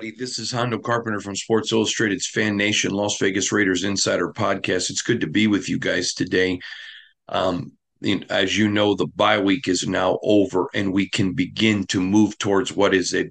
everybody. This is Hondo Carpenter from Sports Illustrated's Fan Nation Las Vegas Raiders Insider Podcast. It's good to be with you guys today. Um, as you know, the bye week is now over, and we can begin to move towards what is a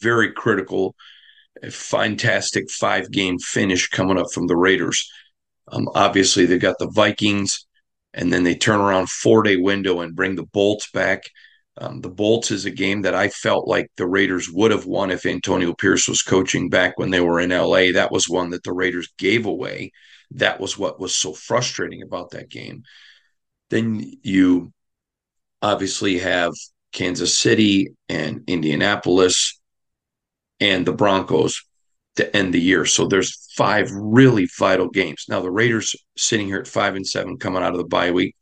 very critical, fantastic five game finish coming up from the Raiders. Um, obviously, they got the Vikings, and then they turn around four day window and bring the Bolts back um, the Bolts is a game that I felt like the Raiders would have won if Antonio Pierce was coaching back when they were in LA. That was one that the Raiders gave away. That was what was so frustrating about that game. Then you obviously have Kansas City and Indianapolis and the Broncos to end the year. So there's five really vital games. Now the Raiders sitting here at five and seven coming out of the bye week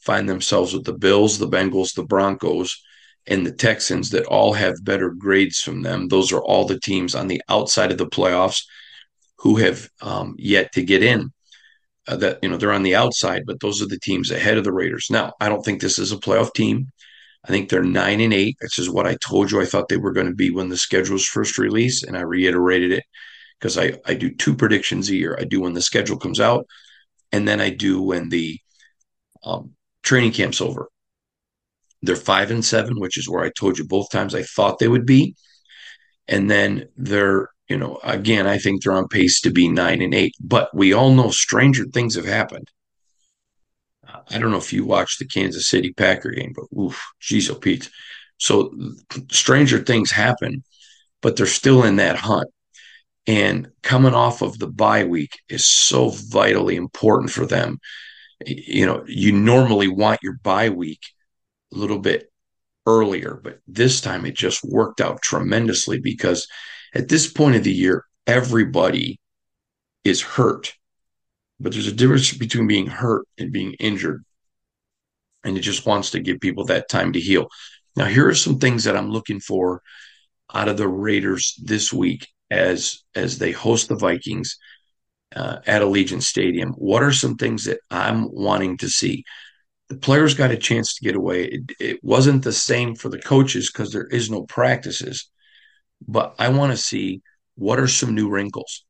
find themselves with the Bills, the Bengals, the Broncos, and the Texans that all have better grades from them. Those are all the teams on the outside of the playoffs who have um, yet to get in. Uh, that you know they're on the outside, but those are the teams ahead of the Raiders. Now, I don't think this is a playoff team. I think they're nine and eight. This is what I told you I thought they were going to be when the schedule was first released, and I reiterated it because I I do two predictions a year. I do when the schedule comes out, and then I do when the um, training camp's over. They're five and seven, which is where I told you both times I thought they would be. And then they're, you know, again, I think they're on pace to be nine and eight. But we all know stranger things have happened. I don't know if you watched the Kansas City Packer game, but oof, geez, oh Pete. So stranger things happen, but they're still in that hunt. And coming off of the bye week is so vitally important for them you know, you normally want your bye week a little bit earlier, but this time it just worked out tremendously because at this point of the year, everybody is hurt. But there's a difference between being hurt and being injured. And it just wants to give people that time to heal. Now, here are some things that I'm looking for out of the Raiders this week as as they host the Vikings uh, at Allegiant Stadium. What are some things that I'm wanting to see? The players got a chance to get away. It, it wasn't the same for the coaches because there is no practices, but I want to see what are some new wrinkles.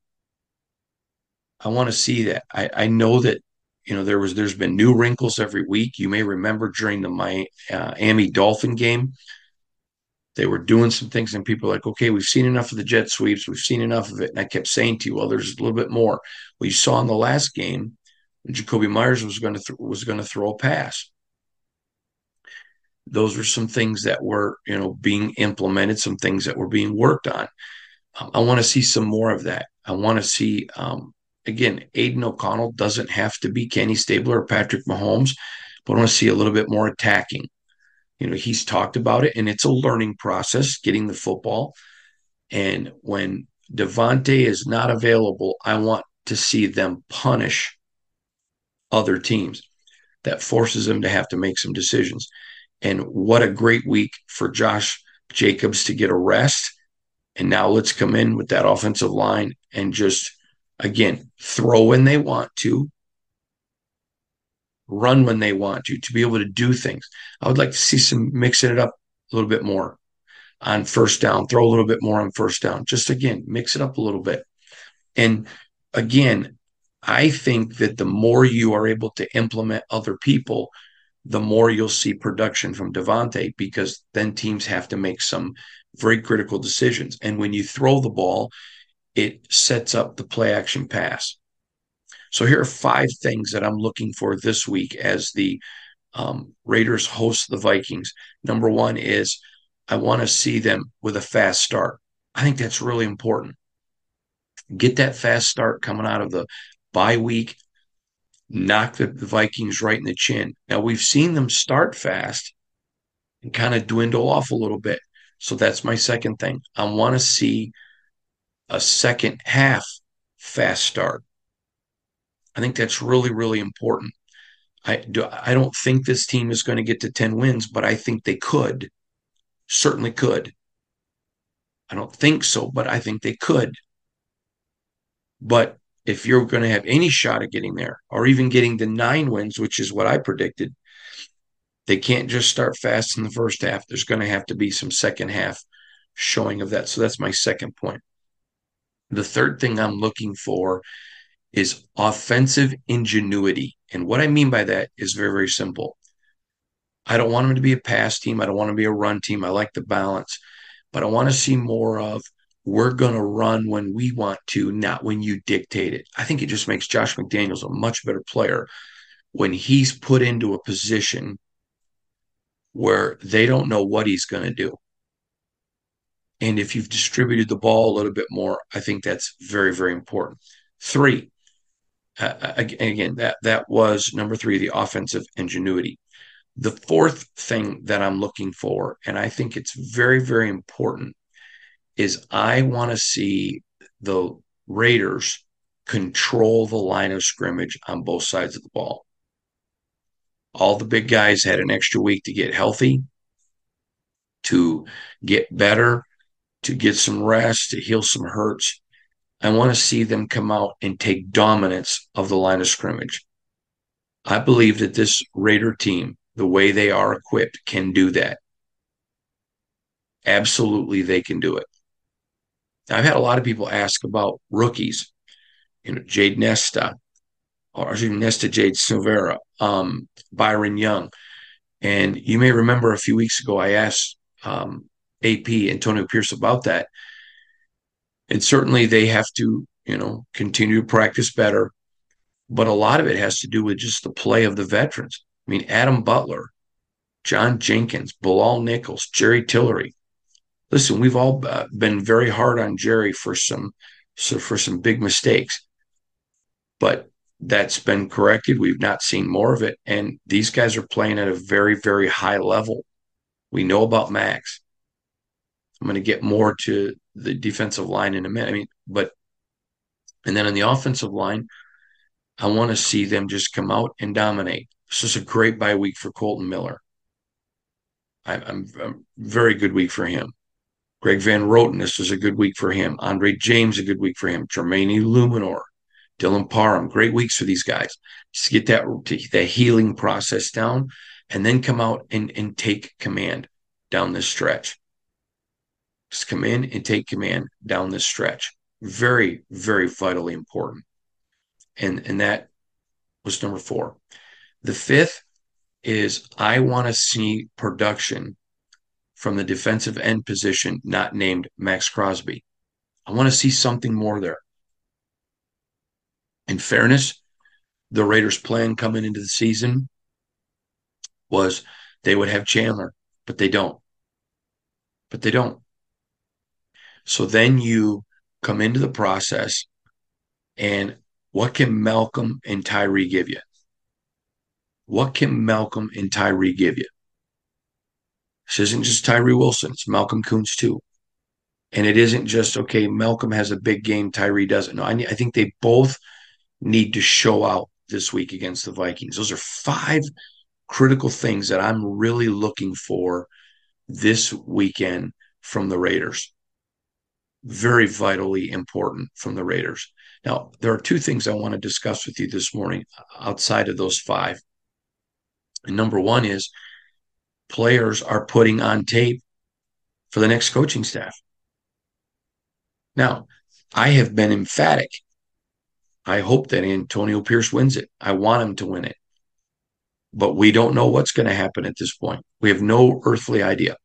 I want to see that. I, I know that you know there was there's been new wrinkles every week. You may remember during the Miami Dolphin game, they were doing some things, and people were like, okay, we've seen enough of the jet sweeps. We've seen enough of it. And I kept saying to you, well, there's a little bit more. We saw in the last game when Jakobi Meyers was going to th- was going to throw a pass. Those were some things that were, you know, being implemented, some things that were being worked on. Um, I want to see some more of that. I want to see, um, again, Aidan O'Connell doesn't have to be Kenny Stabler or Patrick Mahomes, but I want to see a little bit more attacking you know he's talked about it and it's a learning process getting the football. And when Davante is not available I want to see them punish other teams. That forces them to have to make some decisions. And what a great week for Josh Jacobs to get a rest. And now let's come in with that offensive line and just again throw when they want to run when they want to, to be able to do things. I would like to see some mixing it up a little bit more on first down, throw a little bit more on first down. Just again, mix it up a little bit. And again, I think that the more you are able to implement other people, the more you'll see production from Davante because then teams have to make some very critical decisions. And when you throw the ball, it sets up the play action pass. So here are five things that I'm looking for this week as the um, Raiders host the Vikings. Number one is I want to see them with a fast start. I think that's really important. Get that fast start coming out of the bye week, knock the, the Vikings right in the chin. Now, we've seen them start fast and kind of dwindle off a little bit. So that's my second thing. I want to see a second half fast start. I think that's really, really important. I do. I don't think this team is going to get to ten wins, but I think they could. Certainly could. I don't think so, but I think they could. But if you're going to have any shot at getting there, or even getting the nine wins, which is what I predicted, they can't just start fast in the first half. There's going to have to be some second half showing of that. So that's my second point. The third thing I'm looking for is offensive ingenuity. And what I mean by that is very, very simple. I don't want them to be a pass team. I don't want to be a run team. I like the balance, but I want to see more of we're going to run when we want to, not when you dictate it. I think it just makes Josh McDaniels a much better player when he's put into a position where they don't know what he's going to do. And if you've distributed the ball a little bit more, I think that's very, very important. Three, uh, again, that that was number three, the offensive ingenuity. The fourth thing that I'm looking for, and I think it's very, very important, is I want to see the Raiders control the line of scrimmage on both sides of the ball. All the big guys had an extra week to get healthy, to get better, to get some rest, to heal some hurts. I want to see them come out and take dominance of the line of scrimmage. I believe that this Raider team, the way they are equipped, can do that. Absolutely, they can do it. I've had a lot of people ask about rookies, you know, Jade Nesta, or Nesta Jade Silvera, um, Byron Young. And you may remember a few weeks ago, I asked um, AP Antonio Pierce about that. And certainly they have to, you know, continue to practice better. But a lot of it has to do with just the play of the veterans. I mean, Adam Butler, John Jenkins, Bilal Nichols, Jerry Tillery. Listen, we've all uh, been very hard on Jerry for some so for some big mistakes, but that's been corrected. We've not seen more of it, and these guys are playing at a very very high level. We know about Maxx. I'm going to get more to the defensive line in a minute. I mean, but and then on the offensive line, I want to see them just come out and dominate. This is a great bye week for Colton Miller. I, I'm, I'm very good week for him. Greg Van Roten, this was a good week for him. Andre James, a good week for him. Jermaine Eluemunor, Dylan Parham, great weeks for these guys. Just get that that healing process down, and then come out and and take command down this stretch. Just come in and take command down this stretch. Very, very vitally important. And and that was number four. The fifth is I want to see production from the defensive end position not named Maxx Crosby. I want to see something more there. In fairness, the Raiders' plan coming into the season was they would have Chandler, but they don't. But they don't. So then you come into the process, and what can Malcolm and Tyree give you? What can Malcolm and Tyree give you? This isn't just Tyree Wilson, it's Malcolm Koonce too. And it isn't just, okay, Malcolm has a big game, Tyree doesn't. No, I, I think they both need to show out this week against the Vikings. Those are five critical things that I'm really looking for this weekend from the Raiders. Very vitally important from the Raiders. Now, there are two things I want to discuss with you this morning outside of those five. And number one is players are putting on tape for the next coaching staff. Now, I have been emphatic. I hope that Antonio Pierce wins it. I want him to win it. But we don't know what's going to happen at this point. We have no earthly idea.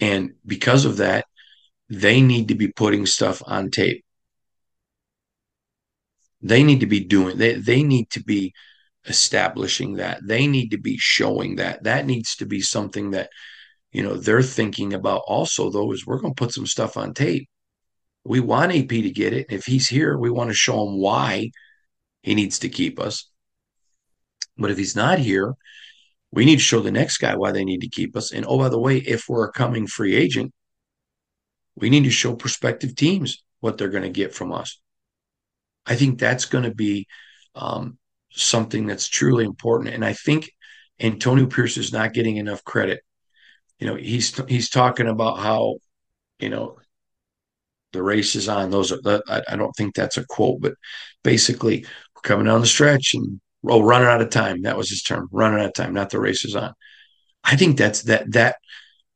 And because of that, they need to be putting stuff on tape. They need to be doing they they need to be establishing that. They need to be showing that. That needs to be something that, you know, they're thinking about also, though, is we're going to put some stuff on tape. We want AP to get it. If he's here, we want to show him why he needs to keep us. But if he's not here, we need to show the next guy why they need to keep us. And oh, by the way, if we're a coming free agent, we need to show prospective teams what they're going to get from us. I think that's going to be um, something that's truly important. And I think Antonio Pierce is not getting enough credit. You know, he's he's talking about how, you know, the race is on. Those are I, don't think that's a quote, but basically we're coming down the stretch and oh, running out of time. That was his term, running out of time, not the race is on. I think that's that that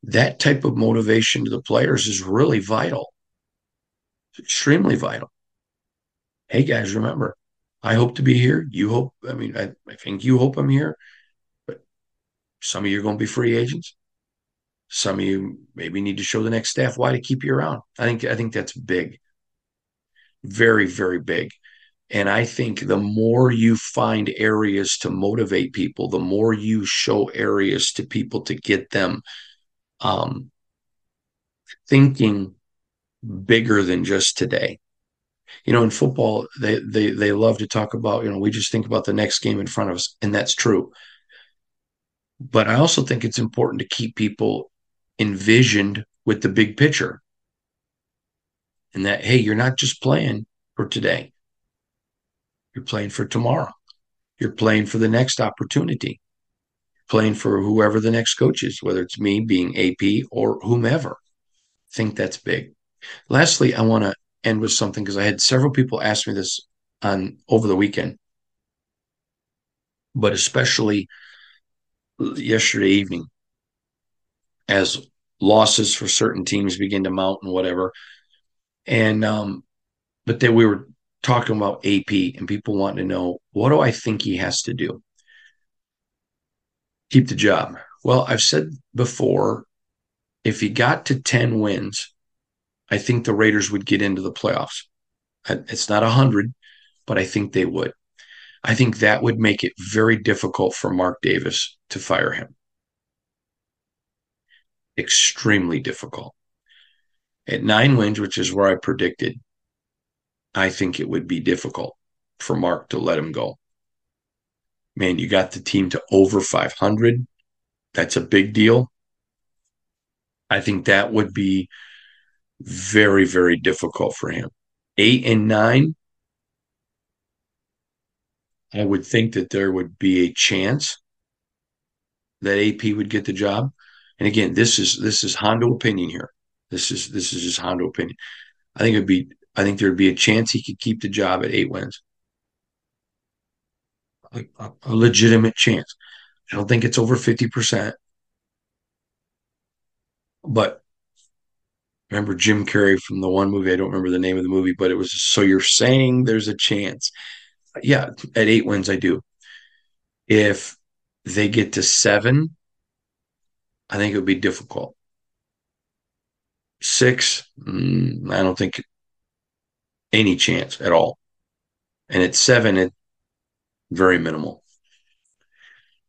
that type of motivation to the players is really vital. It's extremely vital. Hey guys, remember, I hope to be here. You hope, I mean, I, I think you hope I'm here, but some of you are going to be free agents. Some of you maybe need to show the next staff why to keep you around. I think I think that's big. Very, very big. And I think the more you find areas to motivate people, the more you show areas to people to get them um, thinking bigger than just today. You know, in football, they they they love to talk about, you know, we just think about the next game in front of us, and that's true. But I also think it's important to keep people envisioned with the big picture. And that, hey, you're not just playing for today, you're playing for tomorrow. You're playing for the next opportunity, playing for whoever the next coach is, whether it's me being AP or whomever. I think that's big. Lastly, I want to end with something because I had several people ask me this on over the weekend, but especially yesterday evening as losses for certain teams begin to mount and whatever. And um, but then we were talking about AP and people wanting to know what do I think he has to do? Keep the job. Well, I've said before, if he got to 10 wins, I think the Raiders would get into the playoffs. It's not 100, but I think they would. I think that would make it very difficult for Mark Davis to fire him extremely difficult. At nine wins, which is where I predicted, I think it would be difficult for Mark to let him go. Man, you got the team to over 500. That's a big deal. I think that would be very, very difficult for him. Eight and nine, I would think that there would be a chance that AP would get the job. And again, this is this is Hondo opinion here. This is this is just Hondo opinion. I think it'd be I think there'd be a chance he could keep the job at eight wins. A, a, legitimate chance. I don't think it's over 50%. But remember Jim Carrey from the one movie, I don't remember the name of the movie, but it was so you're saying there's a chance. Yeah, at eight wins, I do. If they get to seven, I think it would be difficult. Six, mm, I don't think any chance at all. And at seven, it very minimal.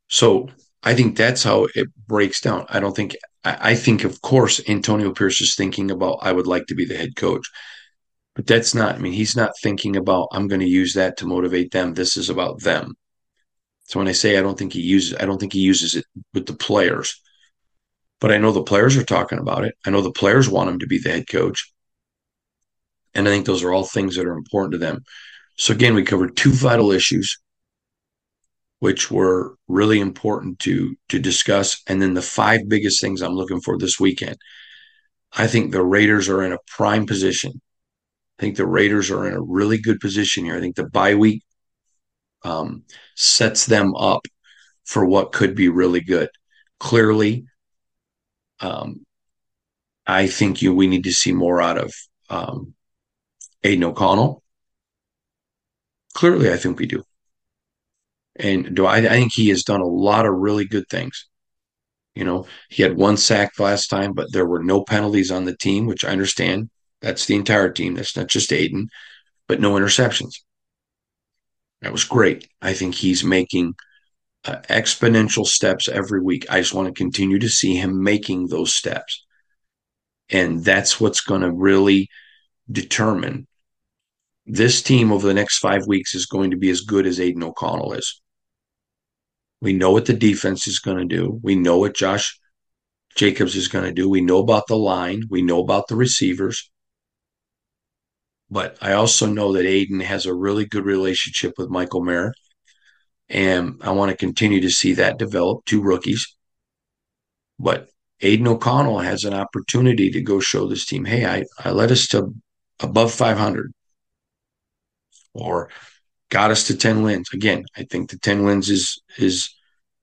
So I think that's how it breaks down. I don't think I, I think of course Antonio Pierce is thinking about I would like to be the head coach. But that's not, I mean, he's not thinking about I'm going to use that to motivate them. This is about them. So when I say I don't think he uses I don't think he uses it with the players. But I know the players are talking about it. I know the players want him to be the head coach. And I think those are all things that are important to them. So, again, we covered two vital issues, which were really important to, to discuss. And then the five biggest things I'm looking for this weekend. I think the Raiders are in a prime position. I think the Raiders are in a really good position here. I think the bye week um, sets them up for what could be really good. Clearly, um, I think you we need to see more out of um, Aidan O'Connell. Clearly, I think we do. And do I, I think he has done a lot of really good things. You know, he had one sack last time, but there were no penalties on the team, which I understand. That's the entire team. That's not just Aidan, but no interceptions. That was great. I think he's making uh, exponential steps every week. I just want to continue to see him making those steps. And that's what's going to really determine this team over the next five weeks is going to be as good as Aidan O'Connell is. We know what the defense is going to do. We know what Josh Jacobs is going to do. We know about the line. We know about the receivers. But I also know that Aidan has a really good relationship with Michael Mayer. And I want to continue to see that develop. Two rookies. But Aidan O'Connell has an opportunity to go show this team, hey, I, I led us to above 500 or got us to 10 wins. Again, I think the 10 wins is is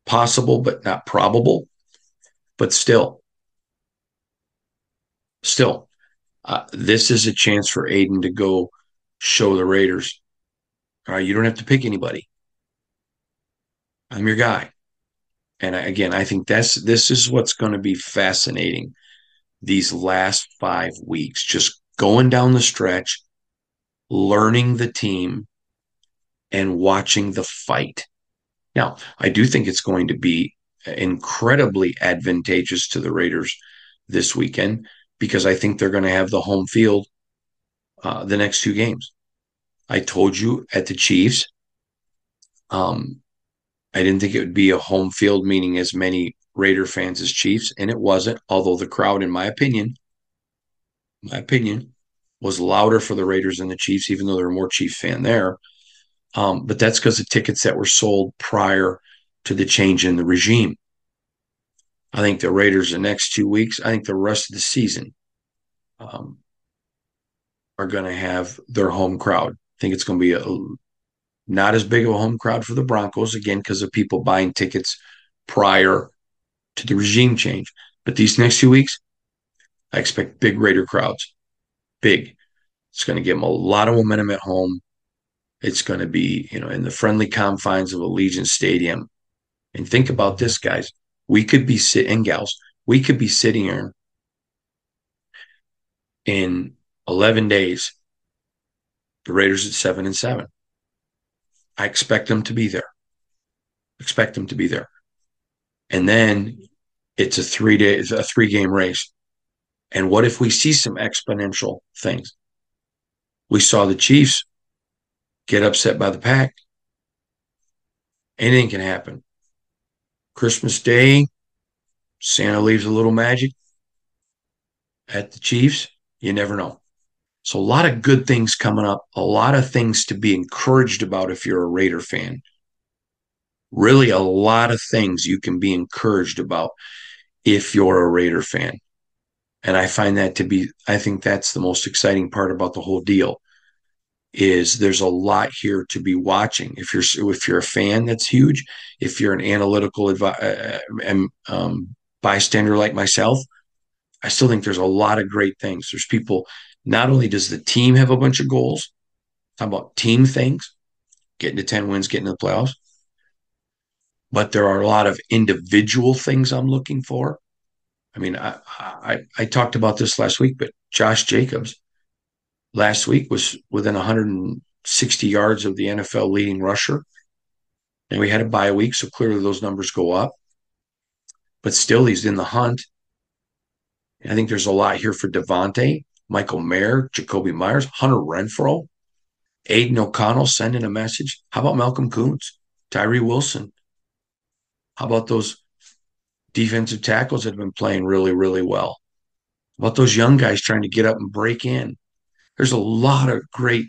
possible, but not probable. But still, still, Uh, this is a chance for Aidan to go show the Raiders. All right, you don't have to pick anybody. I'm your guy. And I, again, I think that's this is what's going to be fascinating these last five weeks. Just going down the stretch, learning the team, and watching the fight. Now, I do think it's going to be incredibly advantageous to the Raiders this weekend because I think they're going to have the home field uh, the next two games. I told you at the Chiefs, um, I didn't think it would be a home field, meaning as many Raider fans as Chiefs, and it wasn't. Although the crowd, in my opinion, my opinion, was louder for the Raiders than the Chiefs, even though there were more Chiefs fan there. Um, but that's because the tickets that were sold prior to the change in the regime. I think the Raiders the next two weeks, I think the rest of the season um, are going to have their home crowd. I think it's going to be a not as big of a home crowd for the Broncos again because of people buying tickets prior to the regime change. But these next two weeks, I expect big Raider crowds. Big. It's going to give them a lot of momentum at home. It's going to be, you know, in the friendly confines of Allegiant Stadium. And think about this, guys. We could be sitting, gals, we could be sitting here in 11 days, the Raiders at seven and seven. I expect them to be there. Expect them to be there. And then it's a three day, a three game race. And what if we see some exponential things? We saw the Chiefs get upset by the pack. Anything can happen. Christmas Day, Santa leaves a little magic at the Chiefs. You never know. So, a lot of good things coming up, a lot of things to be encouraged about if you're a Raider fan. Really, a lot of things you can be encouraged about if you're a Raider fan. And I find that to be, I think that's the most exciting part about the whole deal is there's a lot here to be watching. If you're if you're a fan, that's huge. If you're an analytical advi- uh, uh um, bystander like myself, I still think there's a lot of great things. There's people. Not only does the team have a bunch of goals, talk about team things, getting to ten wins, getting to the playoffs, but there are a lot of individual things I'm looking for. I mean, I, I, I talked about this last week, but Josh Jacobs last week was within 160 yards of the NFL leading rusher. And we had a bye week, so clearly those numbers go up. But still, he's in the hunt. I think there's a lot here for Davante, Michael Mayer, Jakobi Meyers, Hunter Renfrow, Aidan O'Connell sending a message. How about Malcolm Koonce, Tyree Wilson? How about those defensive tackles that have been playing really, really well? How about those young guys trying to get up and break in? There's a lot of great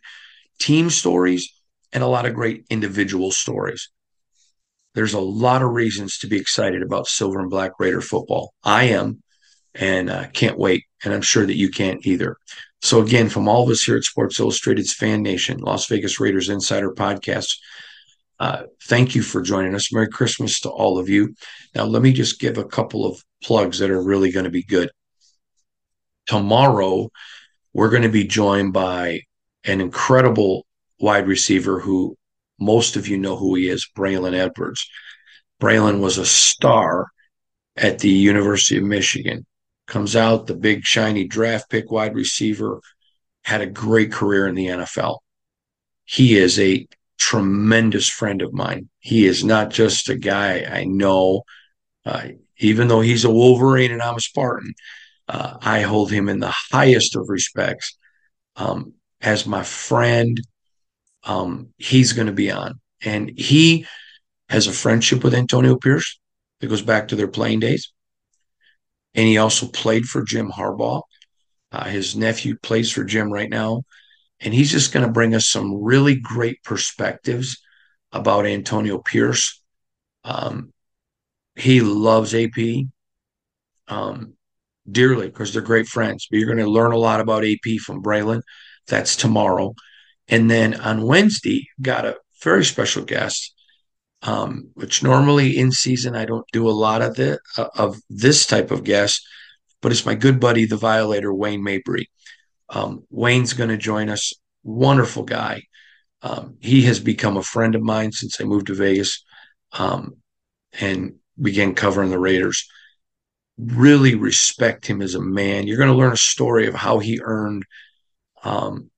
team stories and a lot of great individual stories. There's a lot of reasons to be excited about Silver and Black Raider football. I am, and uh, can't wait. And I'm sure that you can't either. So, again, from all of us here at Sports Illustrated's Fan Nation, Las Vegas Raiders Insider Podcast, uh, thank you for joining us. Merry Christmas to all of you. Now, let me just give a couple of plugs that are really going to be good. Tomorrow, we're going to be joined by an incredible wide receiver who most of you know who he is, Braylon Edwards. Braylon was a star at the University of Michigan. Comes out the big shiny draft pick wide receiver, had a great career in the NFL. He is a tremendous friend of mine. He is not just a guy I know, uh, even though he's a Wolverine and I'm a Spartan. Uh, I hold him in the highest of respects um, as my friend. Um, he's going to be on, and he has a friendship with Antonio Pierce that goes back to their playing days. And he also played for Jim Harbaugh. Uh, his nephew plays for Jim right now. And he's just going to bring us some really great perspectives about Antonio Pierce. Um, he loves AP. Um, dearly because they're great friends. But you're going to learn a lot about AP from Braylon. That's tomorrow. And then on Wednesday, got a very special guest, um, which normally in season I don't do a lot of the uh, of this type of guest, but it's my good buddy, the Violator Wayne Mabry. Um, Wayne's going to join us. Wonderful guy. Um, he has become a friend of mine since I moved to Vegas um, and began covering the Raiders. Really respect him as a man. You're going to learn a story of how he earned um,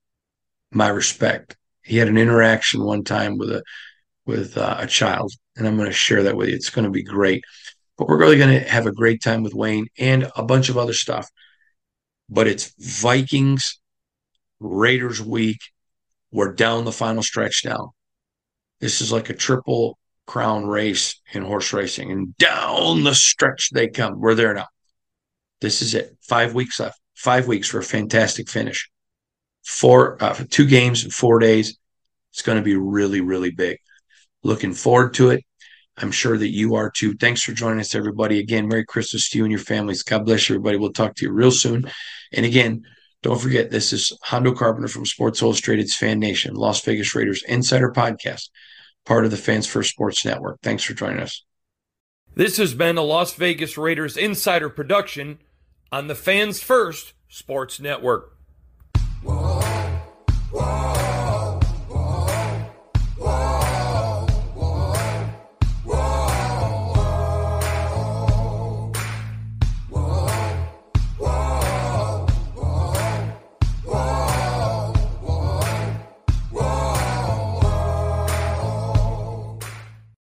my respect. He had an interaction one time with a with uh, a child, and I'm going to share that with you. It's going to be great. But we're really going to have a great time with Wayne and a bunch of other stuff. But it's Vikings, Raiders week. We're down the final stretch now. This is like a triple crown race in horse racing, and down the stretch they come. We're there now. This is it. Five weeks left. Five weeks for a fantastic finish. Four, uh, two games in four days. It's going to be really, really big. Looking forward to it. I'm sure that you are too. Thanks for joining us, everybody. Again, Merry Christmas to you and your families. God bless everybody. We'll talk to you real soon. And again, don't forget, this is Hondo Carpenter from Sports Illustrated's Fan Nation, Las Vegas Raiders Insider Podcast, part of the Fans First Sports Network. Thanks for joining us. This has been a Las Vegas Raiders Insider production on the Fans First Sports Network. Whoa, whoa.